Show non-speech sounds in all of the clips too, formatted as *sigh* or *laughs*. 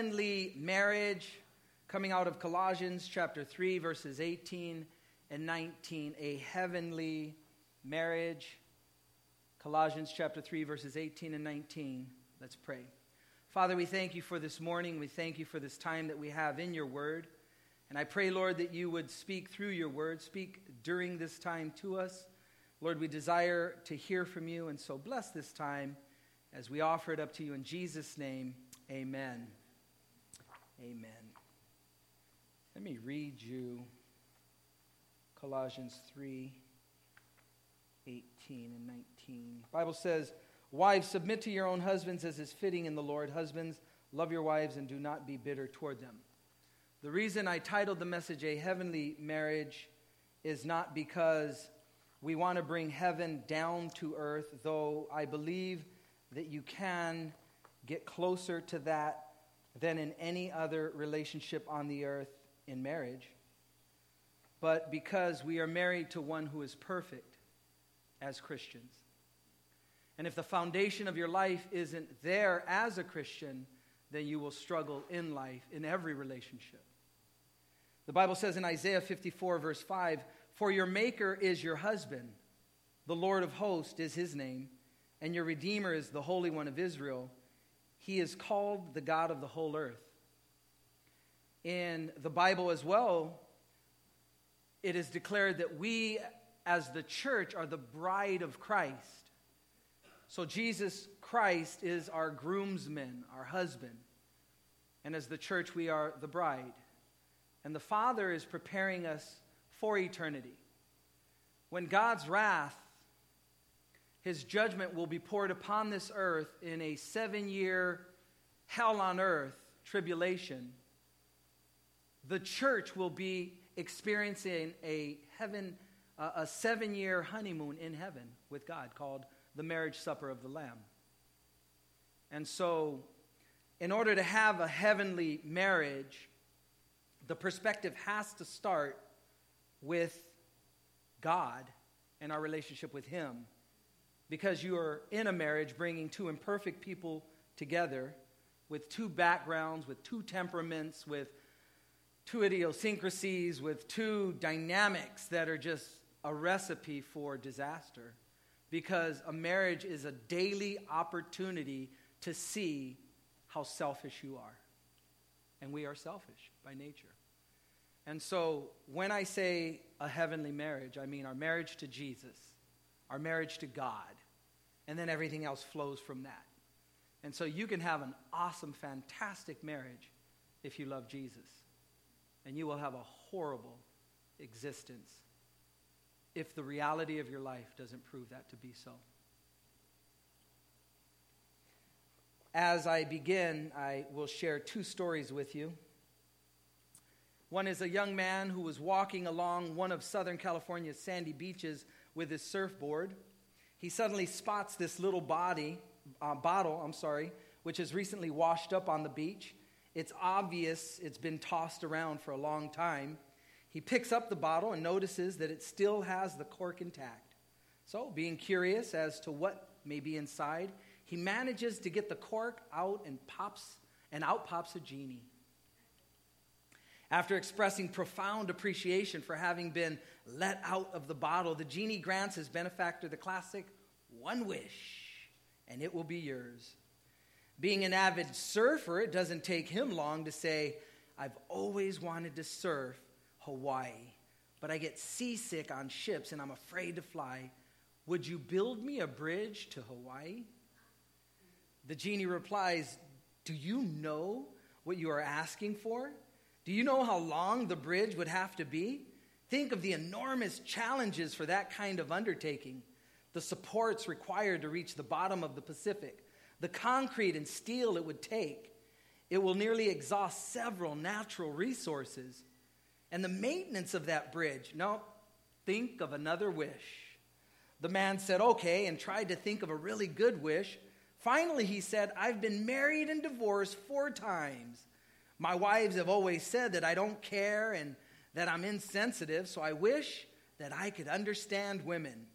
heavenly marriage coming out of Colossians chapter 3, verses 18 and 19. A heavenly marriage. Colossians chapter 3, verses 18 and 19. Let's pray. Father, we thank you for this morning. We thank you for this time that we have in your word. And I pray, Lord, that you would speak through your word, speak during this time to us. Lord, we desire to hear from you, and so bless this time as we offer it up to you in Jesus' name. Amen. Amen. Let me read you Colossians 3 18 and 19. The Bible says, Wives, submit to your own husbands as is fitting in the Lord. Husbands, love your wives and do not be bitter toward them. The reason I titled the message A Heavenly Marriage is not because we want to bring heaven down to earth, though I believe that you can get closer to that than in any other relationship on the earth in marriage, but because we are married to one who is perfect as Christians. And if the foundation of your life isn't there as a Christian, then you will struggle in life, in every relationship. The Bible says in Isaiah 54, verse 5 For your Maker is your husband, the Lord of hosts is his name, and your Redeemer is the Holy One of Israel. He is called the God of the whole earth. In the Bible as well, it is declared that we, as the church, are the bride of Christ. So Jesus Christ is our groomsman, our husband. And as the church, we are the bride. And the Father is preparing us for eternity. When God's wrath his judgment will be poured upon this earth in a seven year hell on earth tribulation. The church will be experiencing a heaven, uh, a seven year honeymoon in heaven with God called the marriage supper of the Lamb. And so, in order to have a heavenly marriage, the perspective has to start with God and our relationship with Him because you are in a marriage bringing two imperfect people together with two backgrounds, with two temperaments, with two idiosyncrasies, with two dynamics that are just a recipe for disaster. Because a marriage is a daily opportunity to see how selfish you are. And we are selfish by nature. And so when I say a heavenly marriage, I mean our marriage to Jesus, our marriage to God, and then everything else flows from that. And so you can have an awesome, fantastic marriage if you love Jesus. And you will have a horrible existence if the reality of your life doesn't prove that to be so. As I begin, I will share two stories with you. One is a young man who was walking along one of Southern California's sandy beaches with his surfboard he suddenly spots this little body, uh, bottle, I'm sorry, which has recently washed up on the beach. It's obvious it's been tossed around for a long time. He picks up the bottle and notices that it still has the cork intact. So, being curious as to what may be inside, he manages to get the cork out and pops and out pops a genie. After expressing profound appreciation for having been let out of the bottle, the genie grants his benefactor the classic one wish, and it will be yours. Being an avid surfer, it doesn't take him long to say, I've always wanted to surf Hawaii, but I get seasick on ships and I'm afraid to fly. Would you build me a bridge to Hawaii? The genie replies, Do you know what you are asking for? Do you know how long the bridge would have to be? Think of the enormous challenges for that kind of undertaking. The supports required to reach the bottom of the Pacific, the concrete and steel it would take. It will nearly exhaust several natural resources. And the maintenance of that bridge. No, think of another wish. The man said, okay, and tried to think of a really good wish. Finally, he said, I've been married and divorced four times. My wives have always said that I don't care and that I'm insensitive, so I wish that I could understand women,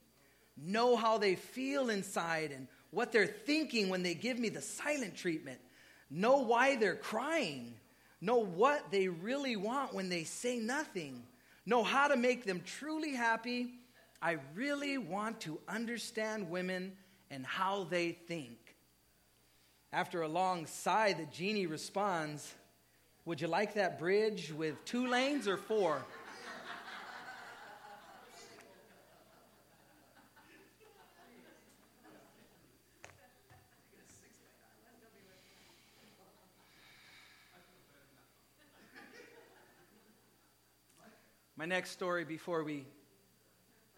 know how they feel inside and what they're thinking when they give me the silent treatment. know why they're crying, know what they really want when they say nothing, know how to make them truly happy. I really want to understand women and how they think. After a long sigh, the genie responds, Would you like that bridge with two lanes or four? My next story before we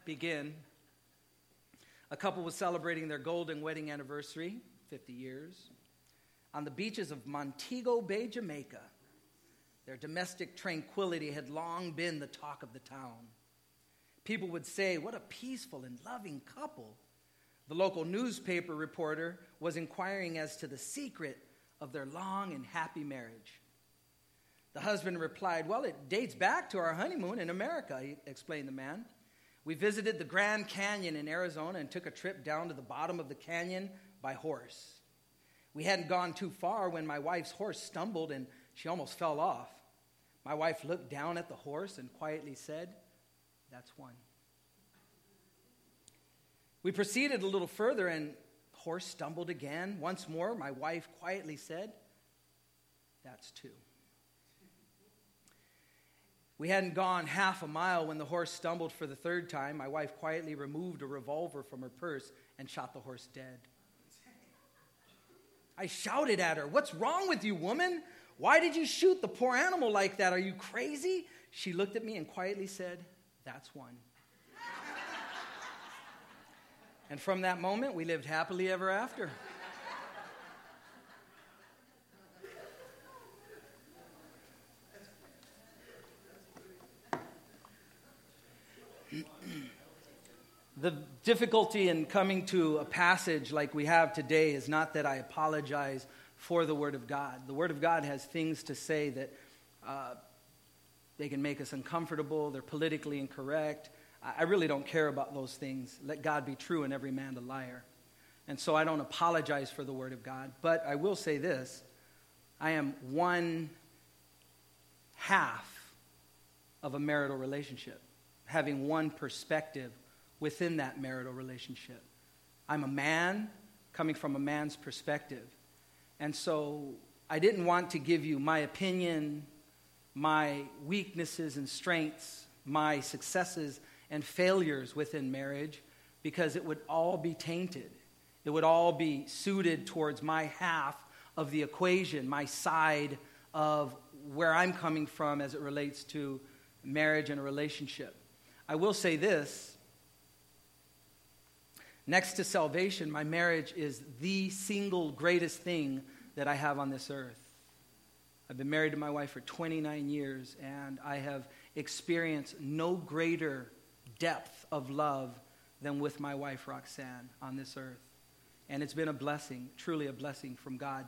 begin a couple was celebrating their golden wedding anniversary, 50 years, on the beaches of Montego Bay, Jamaica. Their domestic tranquility had long been the talk of the town. People would say, What a peaceful and loving couple. The local newspaper reporter was inquiring as to the secret of their long and happy marriage. The husband replied, Well, it dates back to our honeymoon in America, he explained the man. We visited the Grand Canyon in Arizona and took a trip down to the bottom of the canyon by horse. We hadn't gone too far when my wife's horse stumbled and she almost fell off. My wife looked down at the horse and quietly said, That's one. We proceeded a little further and the horse stumbled again. Once more, my wife quietly said, That's two. We hadn't gone half a mile when the horse stumbled for the third time. My wife quietly removed a revolver from her purse and shot the horse dead. I shouted at her, What's wrong with you, woman? Why did you shoot the poor animal like that? Are you crazy? She looked at me and quietly said, That's one. and from that moment, we lived happily ever after. The difficulty in coming to a passage like we have today is not that I apologize for the Word of God. The Word of God has things to say that uh, they can make us uncomfortable, they're politically incorrect. I really don't care about those things. Let God be true and every man a liar. And so I don't apologize for the Word of God. But I will say this I am one half of a marital relationship, having one perspective within that marital relationship. I'm a man coming from a man's perspective. And so I didn't want to give you my opinion, my weaknesses and strengths, my successes and failures within marriage, because it would all be tainted. It would all be suited towards my half of the equation, my side of where I'm coming from as it relates to marriage and a relationship. I will say this Next to salvation, my marriage is the single greatest thing that I have on this earth. I've been married to my wife for 29 years, and I have experienced no greater depth of love than with my wife, Roxanne, on this earth. And it's been a blessing, truly a blessing from God.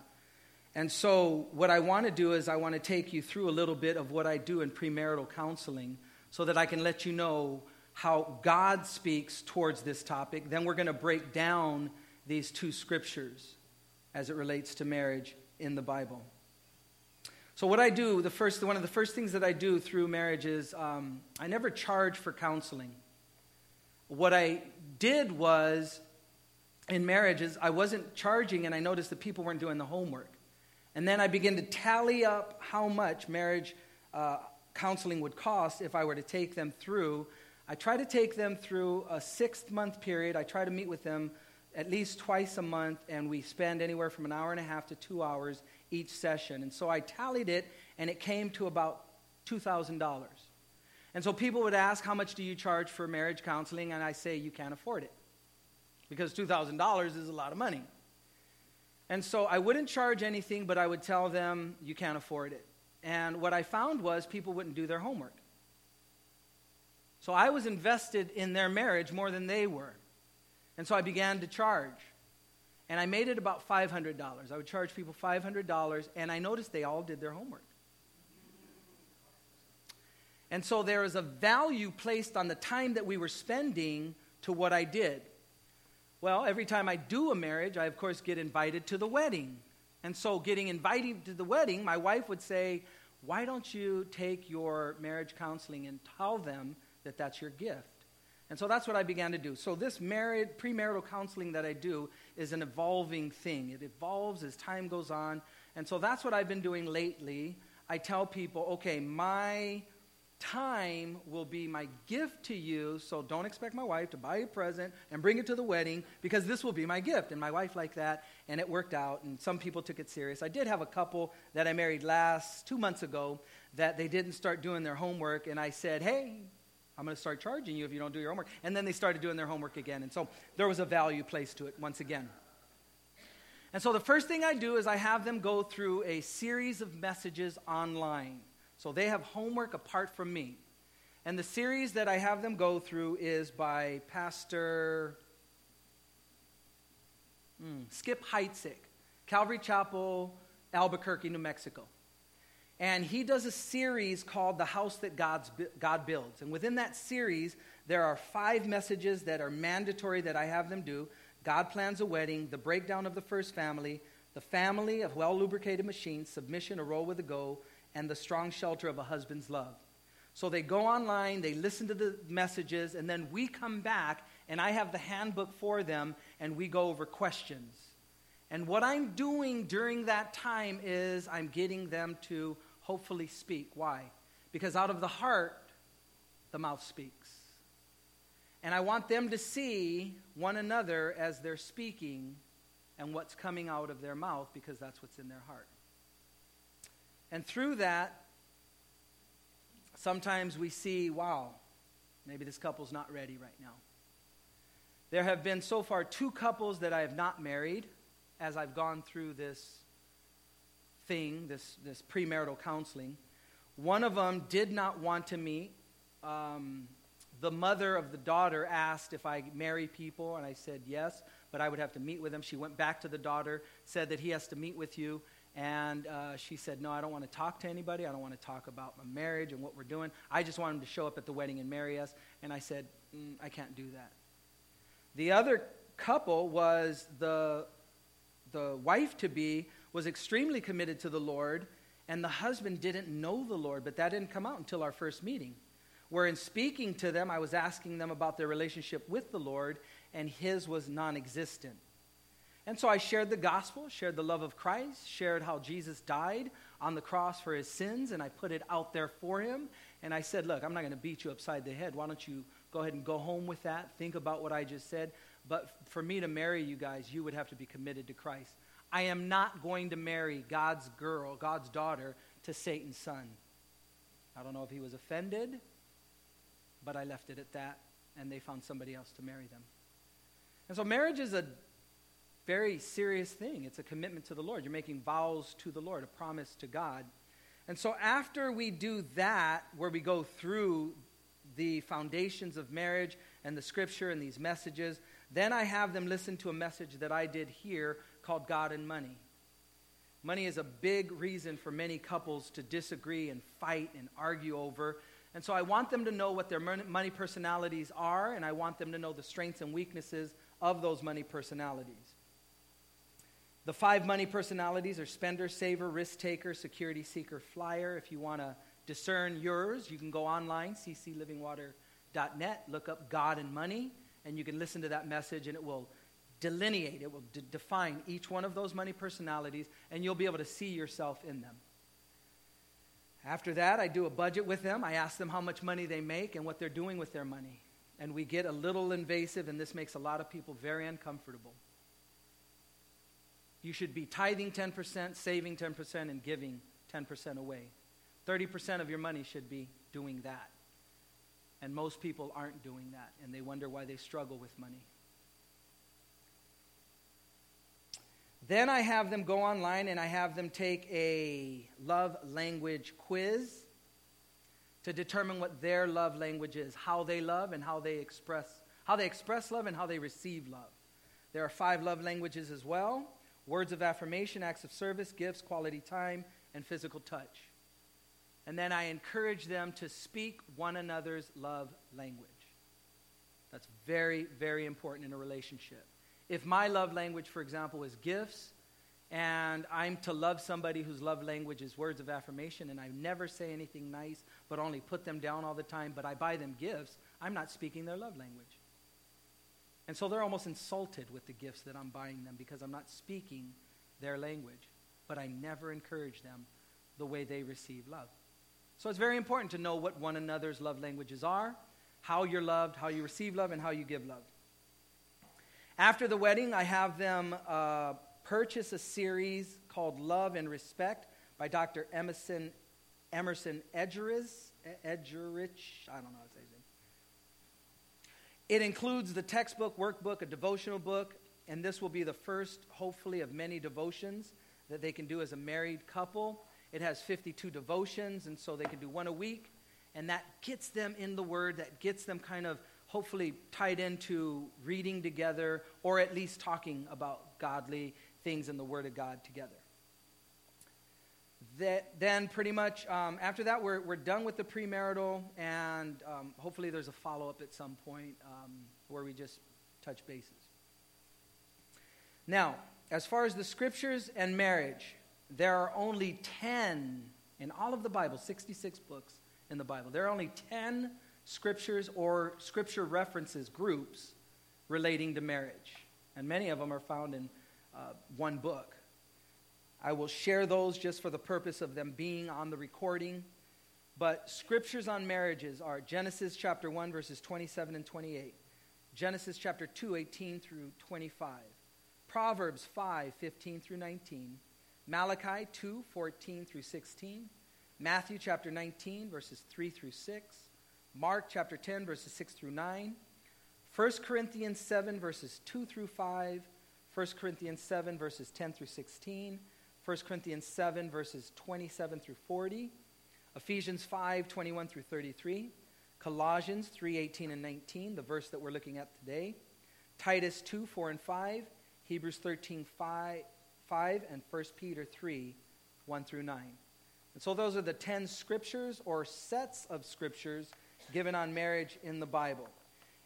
And so, what I want to do is, I want to take you through a little bit of what I do in premarital counseling so that I can let you know how God speaks towards this topic. Then we're going to break down these two scriptures as it relates to marriage in the Bible. So, what I do, the first, one of the first things that I do through marriage is um, I never charge for counseling. What I did was, in marriages, I wasn't charging, and I noticed that people weren't doing the homework. And then I began to tally up how much marriage uh, counseling would cost if I were to take them through I try to take them through a six month period. I try to meet with them at least twice a month, and we spend anywhere from an hour and a half to two hours each session. And so I tallied it, and it came to about $2,000. And so people would ask, How much do you charge for marriage counseling? And I say, You can't afford it. Because $2,000 is a lot of money. And so I wouldn't charge anything, but I would tell them, You can't afford it. And what I found was people wouldn't do their homework. So I was invested in their marriage more than they were. And so I began to charge. And I made it about $500. I would charge people $500, and I noticed they all did their homework. And so there is a value placed on the time that we were spending to what I did. Well, every time I do a marriage, I of course get invited to the wedding. And so, getting invited to the wedding, my wife would say, Why don't you take your marriage counseling and tell them that that's your gift? And so that's what I began to do. So, this married, premarital counseling that I do is an evolving thing. It evolves as time goes on. And so that's what I've been doing lately. I tell people, okay, my time will be my gift to you, so don't expect my wife to buy you a present and bring it to the wedding because this will be my gift. And my wife liked that, and it worked out, and some people took it serious. I did have a couple that I married last two months ago that they didn't start doing their homework, and I said, hey, I'm going to start charging you if you don't do your homework. And then they started doing their homework again. And so there was a value placed to it once again. And so the first thing I do is I have them go through a series of messages online. So they have homework apart from me. And the series that I have them go through is by Pastor hmm, Skip Heitzig, Calvary Chapel, Albuquerque, New Mexico. And he does a series called The House That God's, God Builds. And within that series, there are five messages that are mandatory that I have them do God plans a wedding, the breakdown of the first family, the family of well lubricated machines, submission, a role with a go, and the strong shelter of a husband's love. So they go online, they listen to the messages, and then we come back, and I have the handbook for them, and we go over questions. And what I'm doing during that time is I'm getting them to hopefully speak. Why? Because out of the heart, the mouth speaks. And I want them to see one another as they're speaking and what's coming out of their mouth because that's what's in their heart. And through that, sometimes we see, wow, maybe this couple's not ready right now. There have been so far two couples that I have not married as I've gone through this thing, this, this premarital counseling. One of them did not want to meet. Um, the mother of the daughter asked if I marry people, and I said yes, but I would have to meet with him. She went back to the daughter, said that he has to meet with you. And uh, she said, No, I don't want to talk to anybody. I don't want to talk about my marriage and what we're doing. I just want him to show up at the wedding and marry us. And I said, mm, I can't do that. The other couple was the, the wife to be was extremely committed to the Lord, and the husband didn't know the Lord, but that didn't come out until our first meeting. Where in speaking to them, I was asking them about their relationship with the Lord, and his was non existent. And so I shared the gospel, shared the love of Christ, shared how Jesus died on the cross for his sins, and I put it out there for him. And I said, Look, I'm not going to beat you upside the head. Why don't you go ahead and go home with that? Think about what I just said. But for me to marry you guys, you would have to be committed to Christ. I am not going to marry God's girl, God's daughter, to Satan's son. I don't know if he was offended, but I left it at that, and they found somebody else to marry them. And so marriage is a very serious thing. It's a commitment to the Lord. You're making vows to the Lord, a promise to God. And so after we do that, where we go through the foundations of marriage and the scripture and these messages, then I have them listen to a message that I did here called God and Money. Money is a big reason for many couples to disagree and fight and argue over. And so I want them to know what their money personalities are, and I want them to know the strengths and weaknesses of those money personalities. The five money personalities are spender, saver, risk taker, security seeker, flyer. If you want to discern yours, you can go online, cclivingwater.net, look up God and money, and you can listen to that message, and it will delineate, it will d- define each one of those money personalities, and you'll be able to see yourself in them. After that, I do a budget with them. I ask them how much money they make and what they're doing with their money. And we get a little invasive, and this makes a lot of people very uncomfortable. You should be tithing 10%, saving 10%, and giving 10% away. 30% of your money should be doing that. And most people aren't doing that, and they wonder why they struggle with money. Then I have them go online and I have them take a love language quiz to determine what their love language is, how they love and how they express how they express love and how they receive love. There are five love languages as well words of affirmation, acts of service, gifts, quality time, and physical touch. And then I encourage them to speak one another's love language. That's very, very important in a relationship. If my love language, for example, is gifts, and I'm to love somebody whose love language is words of affirmation, and I never say anything nice, but only put them down all the time, but I buy them gifts, I'm not speaking their love language. And so they're almost insulted with the gifts that I'm buying them because I'm not speaking their language, but I never encourage them the way they receive love. So it's very important to know what one another's love languages are, how you're loved, how you receive love, and how you give love. After the wedding, I have them. Uh, purchase a series called Love and Respect by Dr. Emerson, Emerson Edgerich. Edgerich, I don't know how to say his name. It includes the textbook, workbook, a devotional book, and this will be the first, hopefully, of many devotions that they can do as a married couple. It has 52 devotions, and so they can do one a week, and that gets them in the Word, that gets them kind of hopefully tied into reading together or at least talking about godly things in the Word of God together. That, then, pretty much um, after that, we're, we're done with the premarital, and um, hopefully, there's a follow up at some point um, where we just touch bases. Now, as far as the scriptures and marriage, there are only 10 in all of the Bible, 66 books in the Bible. There are only 10 scriptures or scripture references, groups relating to marriage. And many of them are found in uh, one book. I will share those just for the purpose of them being on the recording. But scriptures on marriages are Genesis chapter 1, verses 27 and 28, Genesis chapter 2, 18 through 25, Proverbs 5, 15 through 19, Malachi 2, 14 through 16, Matthew chapter 19, verses 3 through 6, Mark chapter 10, verses 6 through 9, 1 Corinthians 7, verses 2 through 5, 1 Corinthians 7, verses 10 through 16, 1 Corinthians 7, verses 27 through 40, Ephesians 5, 21 through 33, Colossians 3, 18 and 19, the verse that we're looking at today, Titus 2, 4 and 5, Hebrews 13, 5, 5 and 1 Peter 3, 1 through 9. And so those are the 10 scriptures or sets of scriptures given on marriage in the Bible.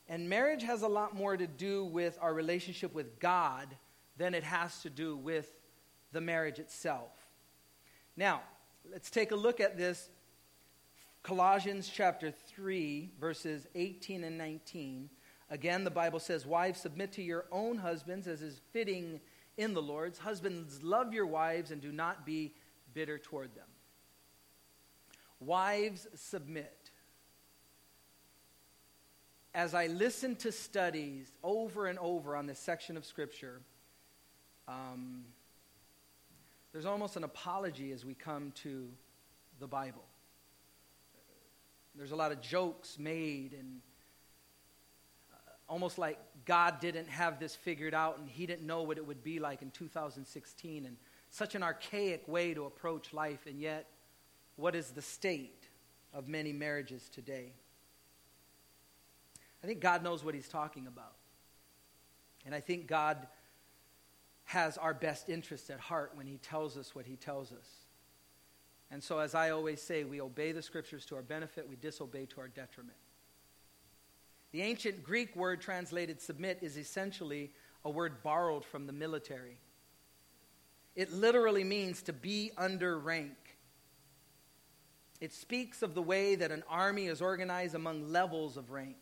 And marriage has a lot more to do with our relationship with God than it has to do with the marriage itself. Now, let's take a look at this. Colossians chapter 3, verses 18 and 19. Again, the Bible says, Wives, submit to your own husbands as is fitting in the Lord's. Husbands, love your wives and do not be bitter toward them. Wives, submit as I listened to studies over and over on this section of Scripture, um, there's almost an apology as we come to the Bible. There's a lot of jokes made, and uh, almost like God didn't have this figured out and He didn't know what it would be like in 2016, and such an archaic way to approach life, and yet, what is the state of many marriages today? I think God knows what he's talking about. And I think God has our best interests at heart when he tells us what he tells us. And so, as I always say, we obey the scriptures to our benefit, we disobey to our detriment. The ancient Greek word translated submit is essentially a word borrowed from the military. It literally means to be under rank. It speaks of the way that an army is organized among levels of rank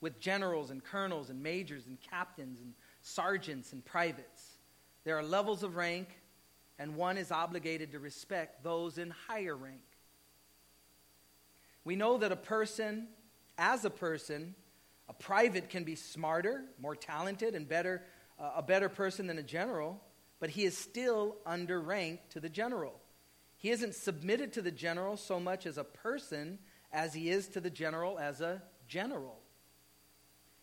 with generals and colonels and majors and captains and sergeants and privates. There are levels of rank, and one is obligated to respect those in higher rank. We know that a person, as a person, a private can be smarter, more talented, and better, uh, a better person than a general, but he is still under rank to the general. He isn't submitted to the general so much as a person as he is to the general as a general.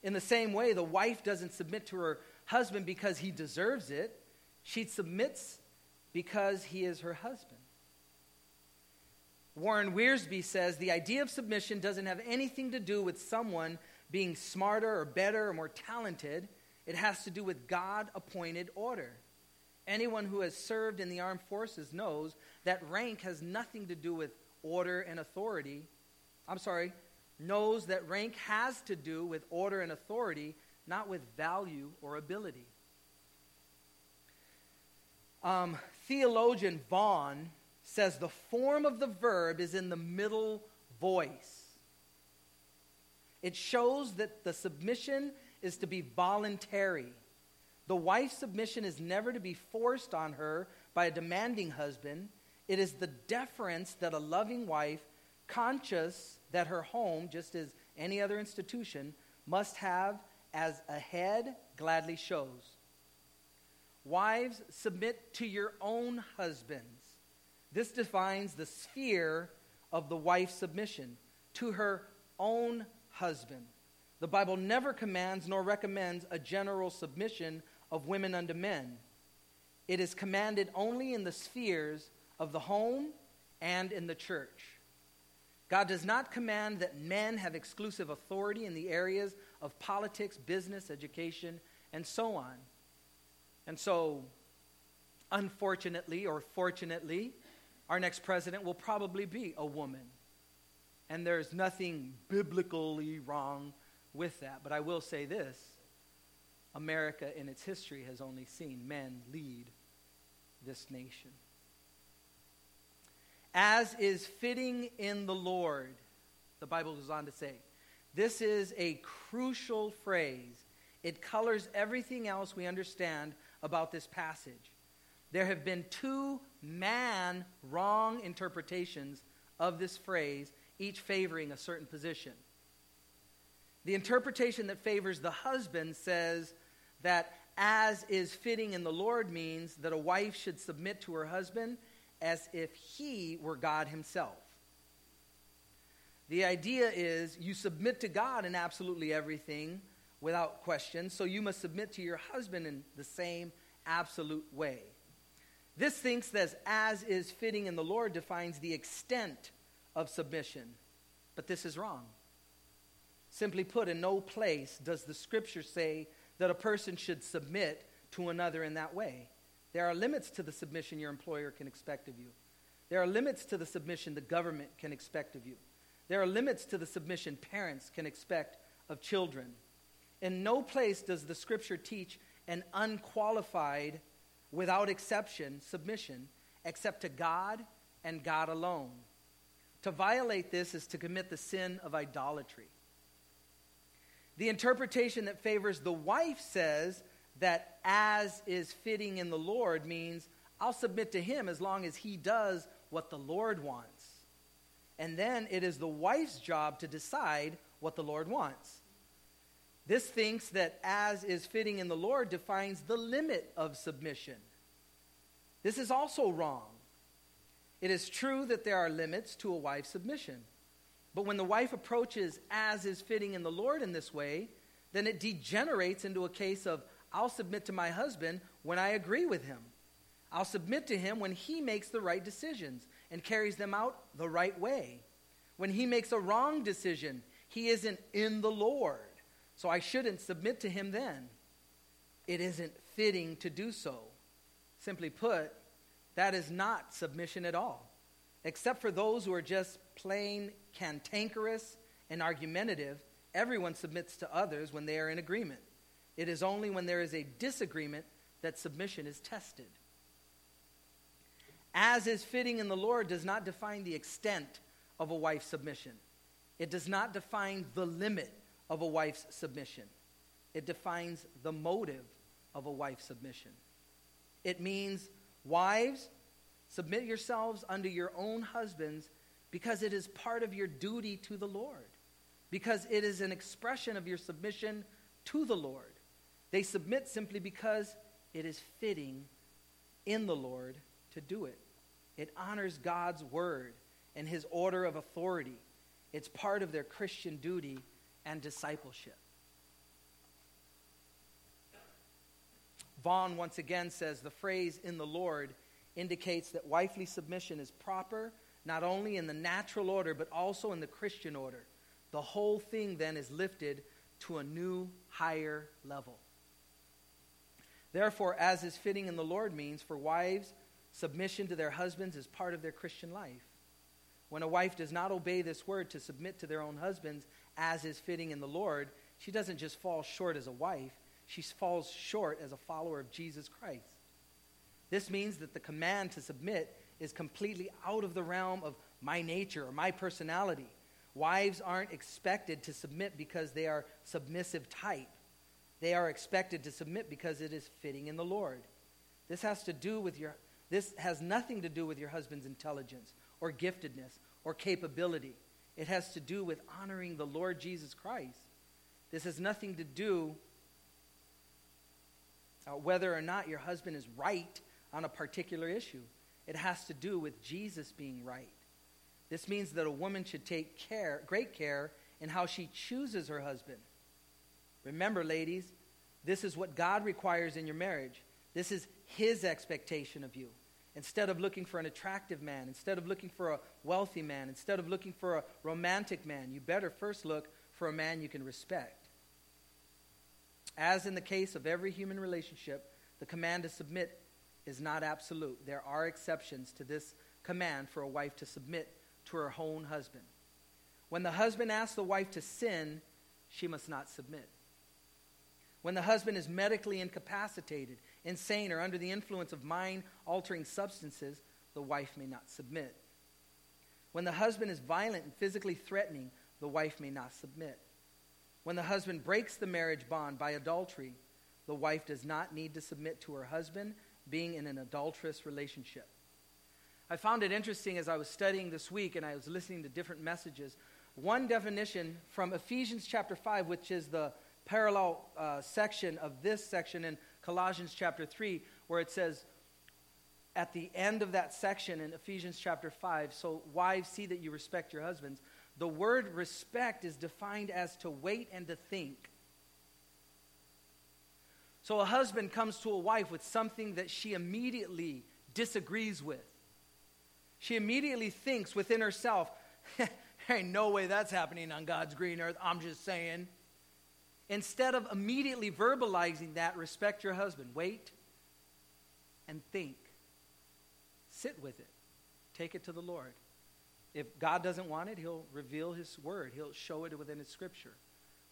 In the same way, the wife doesn't submit to her husband because he deserves it, she submits because he is her husband. Warren Wiersbe says the idea of submission doesn't have anything to do with someone being smarter or better or more talented. It has to do with God appointed order. Anyone who has served in the armed forces knows that rank has nothing to do with order and authority. I'm sorry, knows that rank has to do with order and authority, not with value or ability. Um, theologian Vaughan says the form of the verb is in the middle voice. It shows that the submission is to be voluntary. The wife's submission is never to be forced on her by a demanding husband. It is the deference that a loving wife, conscious that her home, just as any other institution, must have as a head gladly shows. Wives, submit to your own husbands. This defines the sphere of the wife's submission to her own husband. The Bible never commands nor recommends a general submission of women unto men. It is commanded only in the spheres of the home and in the church. God does not command that men have exclusive authority in the areas of politics, business, education, and so on. And so, unfortunately or fortunately, our next president will probably be a woman. And there's nothing biblically wrong with that. But I will say this America in its history has only seen men lead this nation. As is fitting in the Lord, the Bible goes on to say. This is a crucial phrase. It colors everything else we understand about this passage. There have been two man wrong interpretations of this phrase, each favoring a certain position. The interpretation that favors the husband says that as is fitting in the Lord means that a wife should submit to her husband as if he were God himself. The idea is you submit to God in absolutely everything without question, so you must submit to your husband in the same absolute way. This thinks that as is fitting in the Lord defines the extent of submission, but this is wrong. Simply put, in no place does the scripture say that a person should submit to another in that way. There are limits to the submission your employer can expect of you. There are limits to the submission the government can expect of you. There are limits to the submission parents can expect of children. In no place does the scripture teach an unqualified, without exception, submission except to God and God alone. To violate this is to commit the sin of idolatry. The interpretation that favors the wife says that as is fitting in the Lord means I'll submit to him as long as he does what the Lord wants. And then it is the wife's job to decide what the Lord wants. This thinks that as is fitting in the Lord defines the limit of submission. This is also wrong. It is true that there are limits to a wife's submission. But when the wife approaches as is fitting in the Lord in this way, then it degenerates into a case of I'll submit to my husband when I agree with him. I'll submit to him when he makes the right decisions and carries them out the right way. When he makes a wrong decision, he isn't in the Lord. So I shouldn't submit to him then. It isn't fitting to do so. Simply put, that is not submission at all, except for those who are just plain cantankerous and argumentative. Everyone submits to others when they are in agreement. It is only when there is a disagreement that submission is tested. As is fitting in the Lord does not define the extent of a wife's submission. It does not define the limit of a wife's submission. It defines the motive of a wife's submission. It means, wives, submit yourselves unto your own husbands because it is part of your duty to the Lord, because it is an expression of your submission to the Lord. They submit simply because it is fitting in the Lord to do it. It honors God's word and his order of authority. It's part of their Christian duty and discipleship. Vaughan once again says the phrase in the Lord indicates that wifely submission is proper not only in the natural order but also in the Christian order. The whole thing then is lifted to a new, higher level. Therefore, as is fitting in the Lord means for wives, submission to their husbands is part of their Christian life. When a wife does not obey this word to submit to their own husbands as is fitting in the Lord, she doesn't just fall short as a wife, she falls short as a follower of Jesus Christ. This means that the command to submit is completely out of the realm of my nature or my personality. Wives aren't expected to submit because they are submissive type. They are expected to submit because it is fitting in the Lord. This has to do with your this has nothing to do with your husband's intelligence or giftedness or capability. It has to do with honoring the Lord Jesus Christ. This has nothing to do uh, whether or not your husband is right on a particular issue. It has to do with Jesus being right. This means that a woman should take care, great care in how she chooses her husband. Remember, ladies, this is what God requires in your marriage. This is His expectation of you. Instead of looking for an attractive man, instead of looking for a wealthy man, instead of looking for a romantic man, you better first look for a man you can respect. As in the case of every human relationship, the command to submit is not absolute. There are exceptions to this command for a wife to submit to her own husband. When the husband asks the wife to sin, she must not submit. When the husband is medically incapacitated, insane, or under the influence of mind altering substances, the wife may not submit. When the husband is violent and physically threatening, the wife may not submit. When the husband breaks the marriage bond by adultery, the wife does not need to submit to her husband being in an adulterous relationship. I found it interesting as I was studying this week and I was listening to different messages. One definition from Ephesians chapter 5, which is the parallel uh, section of this section in Colossians chapter 3, where it says, at the end of that section in Ephesians chapter 5, so wives, see that you respect your husbands. The word respect is defined as to wait and to think. So a husband comes to a wife with something that she immediately disagrees with. She immediately thinks within herself, *laughs* there ain't no way that's happening on God's green earth. I'm just saying. Instead of immediately verbalizing that, respect your husband. Wait and think. Sit with it. Take it to the Lord. If God doesn't want it, He'll reveal His word, He'll show it within His scripture.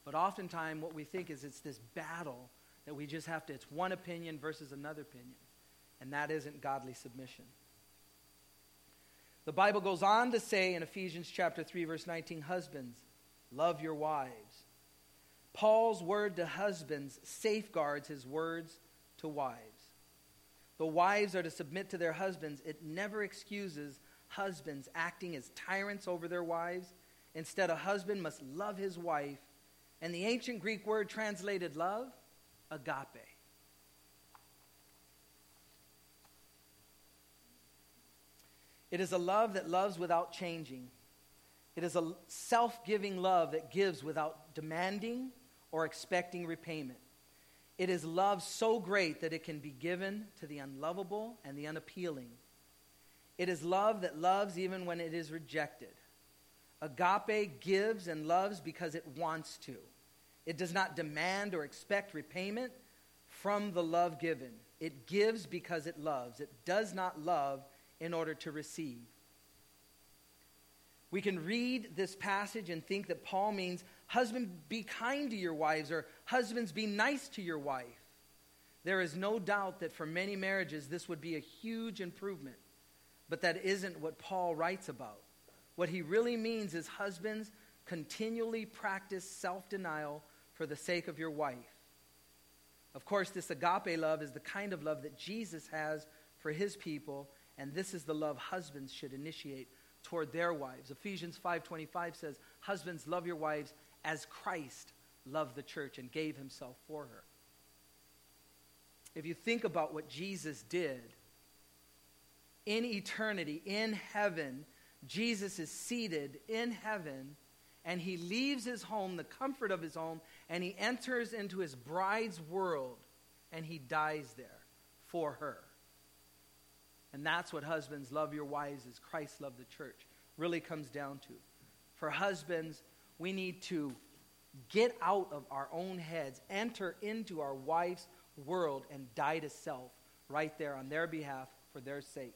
But oftentimes, what we think is it's this battle that we just have to, it's one opinion versus another opinion. And that isn't godly submission. The Bible goes on to say in Ephesians chapter 3 verse 19, husbands, love your wives. Paul's word to husbands safeguards his words to wives. The wives are to submit to their husbands. It never excuses husbands acting as tyrants over their wives. Instead, a husband must love his wife. And the ancient Greek word translated love agape. It is a love that loves without changing. It is a self giving love that gives without demanding or expecting repayment. It is love so great that it can be given to the unlovable and the unappealing. It is love that loves even when it is rejected. Agape gives and loves because it wants to. It does not demand or expect repayment from the love given. It gives because it loves. It does not love in order to receive. We can read this passage and think that Paul means, husband, be kind to your wives, or husbands, be nice to your wife. There is no doubt that for many marriages, this would be a huge improvement. But that isn't what Paul writes about. What he really means is husbands continually practice self denial for the sake of your wife. Of course, this agape love is the kind of love that Jesus has for his people, and this is the love husbands should initiate toward their wives. Ephesians 5:25 says, "Husbands, love your wives as Christ loved the church and gave himself for her." If you think about what Jesus did in eternity, in heaven, Jesus is seated in heaven and he leaves his home, the comfort of his home, and he enters into his bride's world and he dies there for her. And that's what husbands love your wives as Christ loved the church really comes down to. For husbands, we need to get out of our own heads, enter into our wife's world, and die to self right there on their behalf for their sake.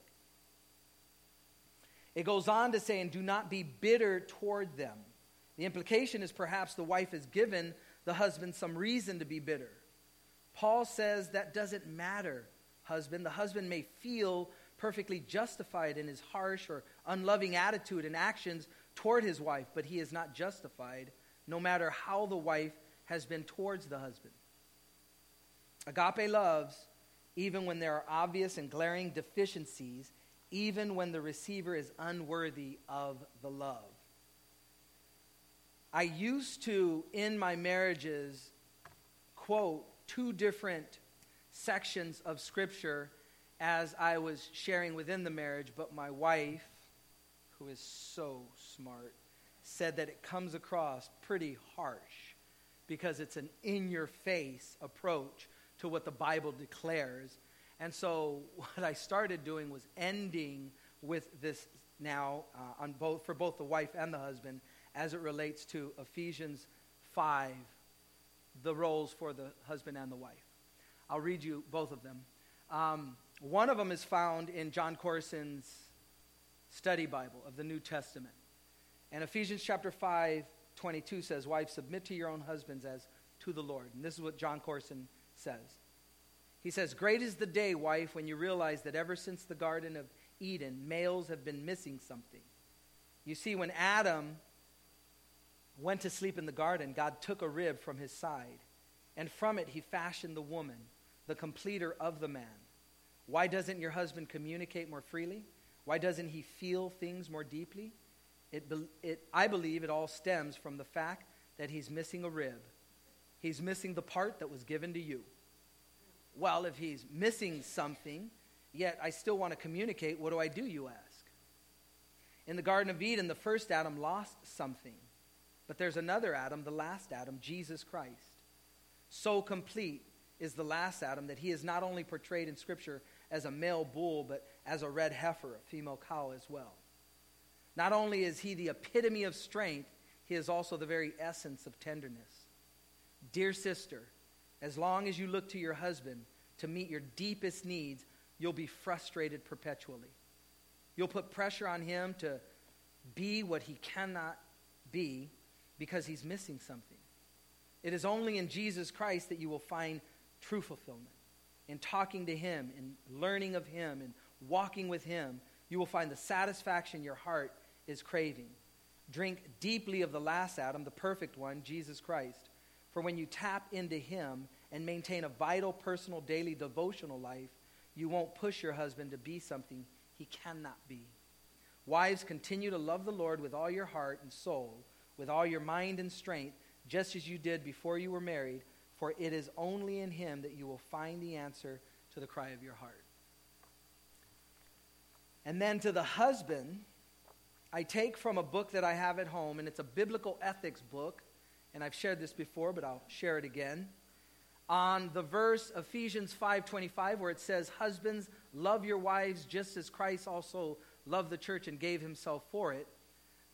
It goes on to say, and do not be bitter toward them. The implication is perhaps the wife has given the husband some reason to be bitter. Paul says that doesn't matter. husband. The husband may feel perfectly justified in his harsh or unloving attitude and actions toward his wife, but he is not justified no matter how the wife has been towards the husband. Agape loves even when there are obvious and glaring deficiencies, even when the receiver is unworthy of the love. I used to, in my marriages, quote two different sections of Scripture as I was sharing within the marriage, but my wife, who is so smart, said that it comes across pretty harsh because it's an in your face approach to what the Bible declares. And so *laughs* what I started doing was ending with this now uh, on both for both the wife and the husband as it relates to Ephesians 5 the roles for the husband and the wife. I'll read you both of them. Um, one of them is found in Jon Courson's study Bible of the New Testament. And Ephesians chapter 5, 22 says, Wives, submit to your own husbands as to the Lord. And this is what Jon Courson says. He says, Great is the day, wife, when you realize that ever since the Garden of Eden, males have been missing something. You see, when Adam went to sleep in the garden, God took a rib from his side, and from it he fashioned the woman, the completer of the man. Why doesn't your husband communicate more freely? Why doesn't he feel things more deeply? It, it, I believe it all stems from the fact that he's missing a rib. He's missing the part that was given to you. Well, if he's missing something, yet I still want to communicate, what do I do, you ask? In the Garden of Eden, the first Adam lost something. But there's another Adam, the last Adam, Jesus Christ. So complete is the last Adam that he is not only portrayed in Scripture as a male bull, but as a red heifer, a female cow as well. Not only is he the epitome of strength, he is also the very essence of tenderness. Dear sister, as long as you look to your husband to meet your deepest needs, you'll be frustrated perpetually. You'll put pressure on him to be what he cannot be because he's missing something. It is only in Jesus Christ that you will find true fulfillment. In talking to him, in learning of him, in walking with him, you will find the satisfaction your heart is craving. Drink deeply of the last Adam, the perfect one, Jesus Christ. For when you tap into him and maintain a vital, personal, daily devotional life, you won't push your husband to be something he cannot be. Wives, continue to love the Lord with all your heart and soul with all your mind and strength, just as you did before you were married, for it is only in him that you will find the answer to the cry of your heart. And then to the husband, I take from a book that I have at home, and it's a biblical ethics book, and I've shared this before, but I'll share it again. On the verse Ephesians 5:25 where it says, "Husbands, love your wives just as Christ also loved the church and gave himself for it."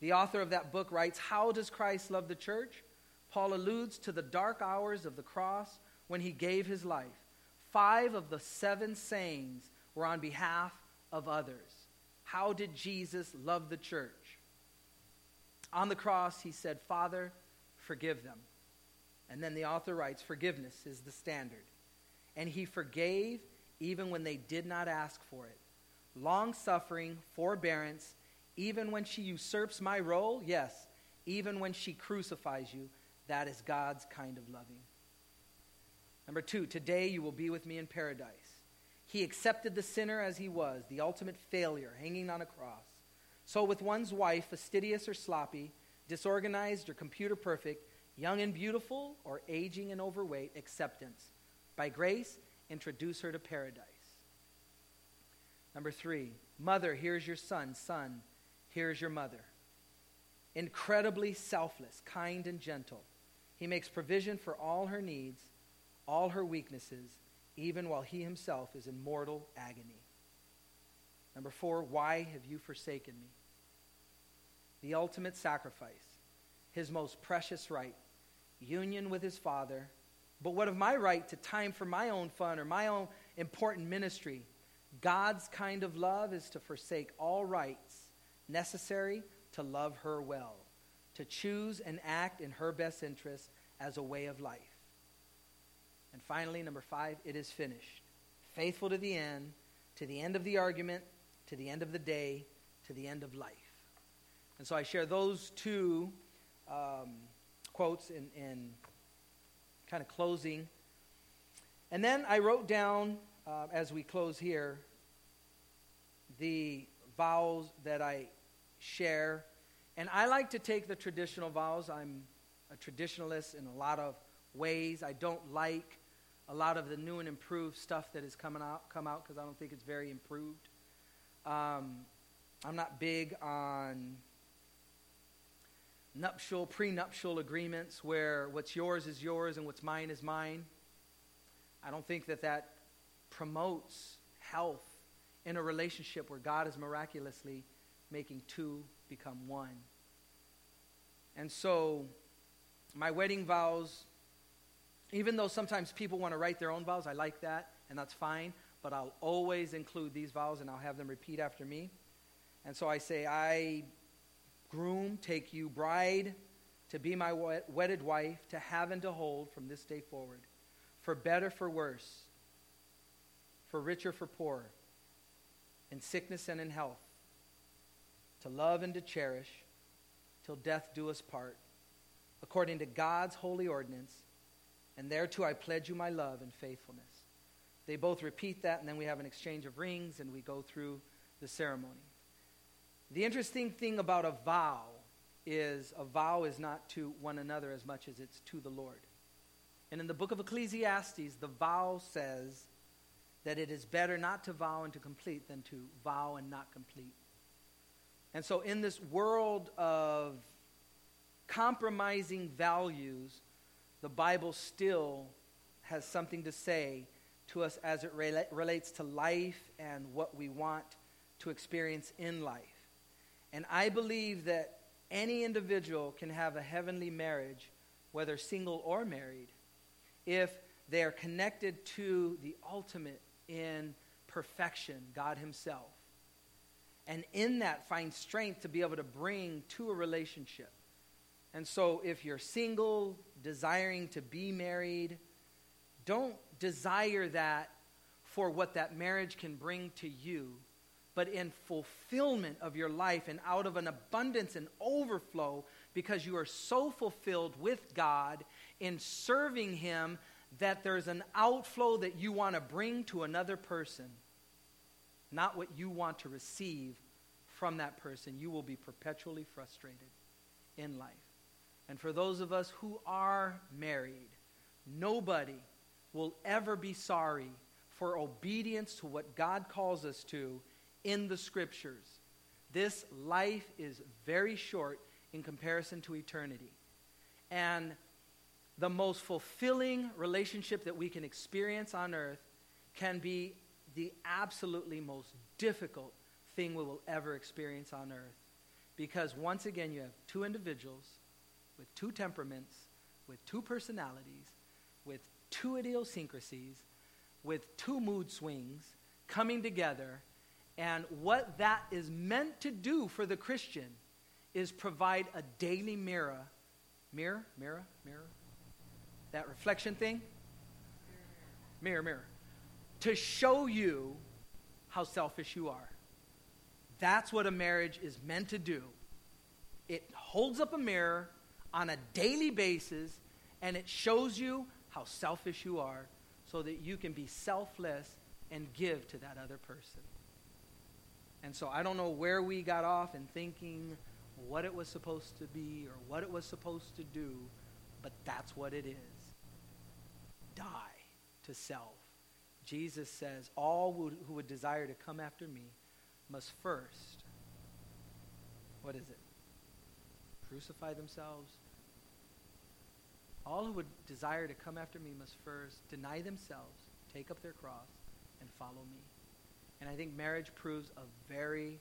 The author of that book writes How does Christ love the church? Paul alludes to the dark hours of the cross when he gave his life. Five of the seven sayings were on behalf of others. How did Jesus love the church? On the cross, he said, Father, forgive them. And then the author writes, Forgiveness is the standard. And he forgave even when they did not ask for it. Long suffering, forbearance, even when she usurps my role, yes, even when she crucifies you, that is God's kind of loving. Number two, today you will be with me in paradise. He accepted the sinner as he was, the ultimate failure, hanging on a cross. So, with one's wife, fastidious or sloppy, disorganized or computer perfect, young and beautiful or aging and overweight, acceptance. By grace, introduce her to paradise. Number three, mother, here's your son. Son, Here's your mother. Incredibly selfless, kind, and gentle. He makes provision for all her needs, all her weaknesses, even while he himself is in mortal agony. Number four, why have you forsaken me? The ultimate sacrifice, his most precious right, union with his father. But what of my right to time for my own fun or my own important ministry? God's kind of love is to forsake all rights necessary to love her well, to choose and act in her best interest as a way of life. And finally, number five, it is finished. faithful to the end, to the end of the argument, to the end of the day, to the end of life. And so I share those two um, quotes in, in kind of closing. And then I wrote down, uh, as we close here, the vows that I share. And I like to take the traditional vows. I'm a traditionalist in a lot of ways. I don't like a lot of the new and improved stuff that has coming out come out because I don't think it's very improved. Um, I'm not big on nuptial, prenuptial agreements where what's yours is yours and what's mine is mine. I don't think that that promotes health in a relationship where God is miraculously making two become one. And so, my wedding vows, even though sometimes people want to write their own vows, I like that, and that's fine, but I'll always include these vows and I'll have them repeat after me. And so I say, I Groom, take you, bride, to be my wedded wife, to have and to hold from this day forward, for better, for worse, for richer, for poorer, in sickness and in health, to love and to cherish, till death do us part, according to God's holy ordinance, and thereto I pledge you my love and faithfulness. They both repeat that, and then we have an exchange of rings, and we go through the ceremony. The interesting thing about a vow is a vow is not to one another as much as it's to the Lord. And in the book of Ecclesiastes, the vow says that it is better not to vow and to complete than to vow and not complete. And so, in this world of compromising values, the Bible still has something to say to us as it rela- relates to life and what we want to experience in life. And I believe that any individual can have a heavenly marriage, whether single or married, if they are connected to the ultimate in perfection, God Himself. And in that, find strength to be able to bring to a relationship. And so, if you're single, desiring to be married, don't desire that for what that marriage can bring to you but in fulfillment of your life and out of an abundance and overflow because you are so fulfilled with God in serving Him that there's an outflow that you want to bring to another person, not what you want to receive from that person. You will be perpetually frustrated in life. And for those of us who are married, nobody will ever be sorry for obedience to what God calls us to in the scriptures. This life is very short in comparison to eternity. And the most fulfilling relationship that we can experience on earth can be the absolutely most difficult thing we will ever experience on earth. Because once again, you have two individuals with two temperaments, with two personalities, with two idiosyncrasies, with two mood swings coming together and what that is meant to do for the Christian is provide a daily mirror. Mirror, mirror, mirror. That reflection thing? Mirror, mirror. To show you how selfish you are. That's what a marriage is meant to do. It holds up a mirror on a daily basis and it shows you how selfish you are so that you can be selfless and give to that other person. And so I don't know where we got off in thinking what it was supposed to be or what it was supposed to do, but that's what it is. Die to self. Jesus says, All who would desire to come after me must first, what is it? Crucify themselves. All who would desire to come after me must first deny themselves, take up their cross, and follow me. And I think marriage proves a very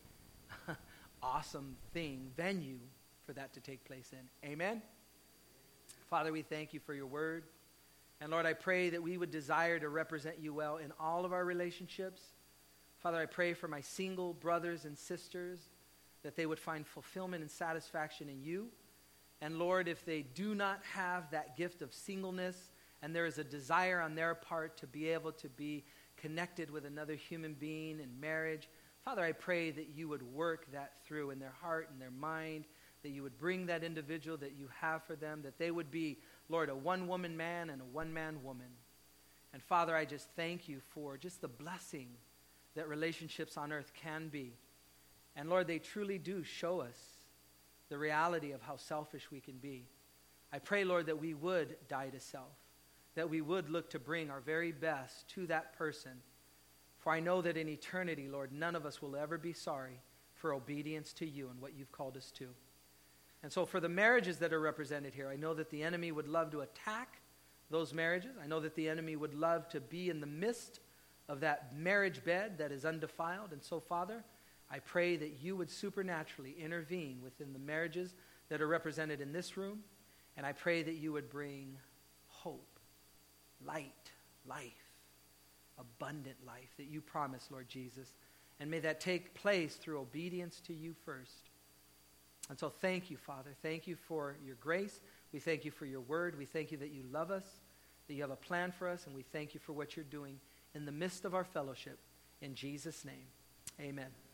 *laughs* awesome thing, venue for that to take place in. Amen? Father, we thank you for your word. And Lord, I pray that we would desire to represent you well in all of our relationships. Father, I pray for my single brothers and sisters that they would find fulfillment and satisfaction in you. And Lord, if they do not have that gift of singleness and there is a desire on their part to be able to be connected with another human being in marriage. Father, I pray that you would work that through in their heart and their mind, that you would bring that individual that you have for them, that they would be, Lord, a one woman man and a one man woman. And Father, I just thank you for just the blessing that relationships on earth can be. And Lord, they truly do show us the reality of how selfish we can be. I pray, Lord, that we would die to self, that we would look to bring our very best to that person. For I know that in eternity, Lord, none of us will ever be sorry for obedience to you and what you've called us to. And so, for the marriages that are represented here, I know that the enemy would love to attack those marriages. I know that the enemy would love to be in the midst of that marriage bed that is undefiled. And so, Father, I pray that you would supernaturally intervene within the marriages that are represented in this room. And I pray that you would bring hope, light, life, abundant life that you promise, Lord Jesus. And may that take place through obedience to you first. And so thank you, Father. Thank you for your grace. We thank you for your word. We thank you that you love us, that you have a plan for us, and we thank you for what you're doing in the midst of our fellowship. In Jesus' name, amen.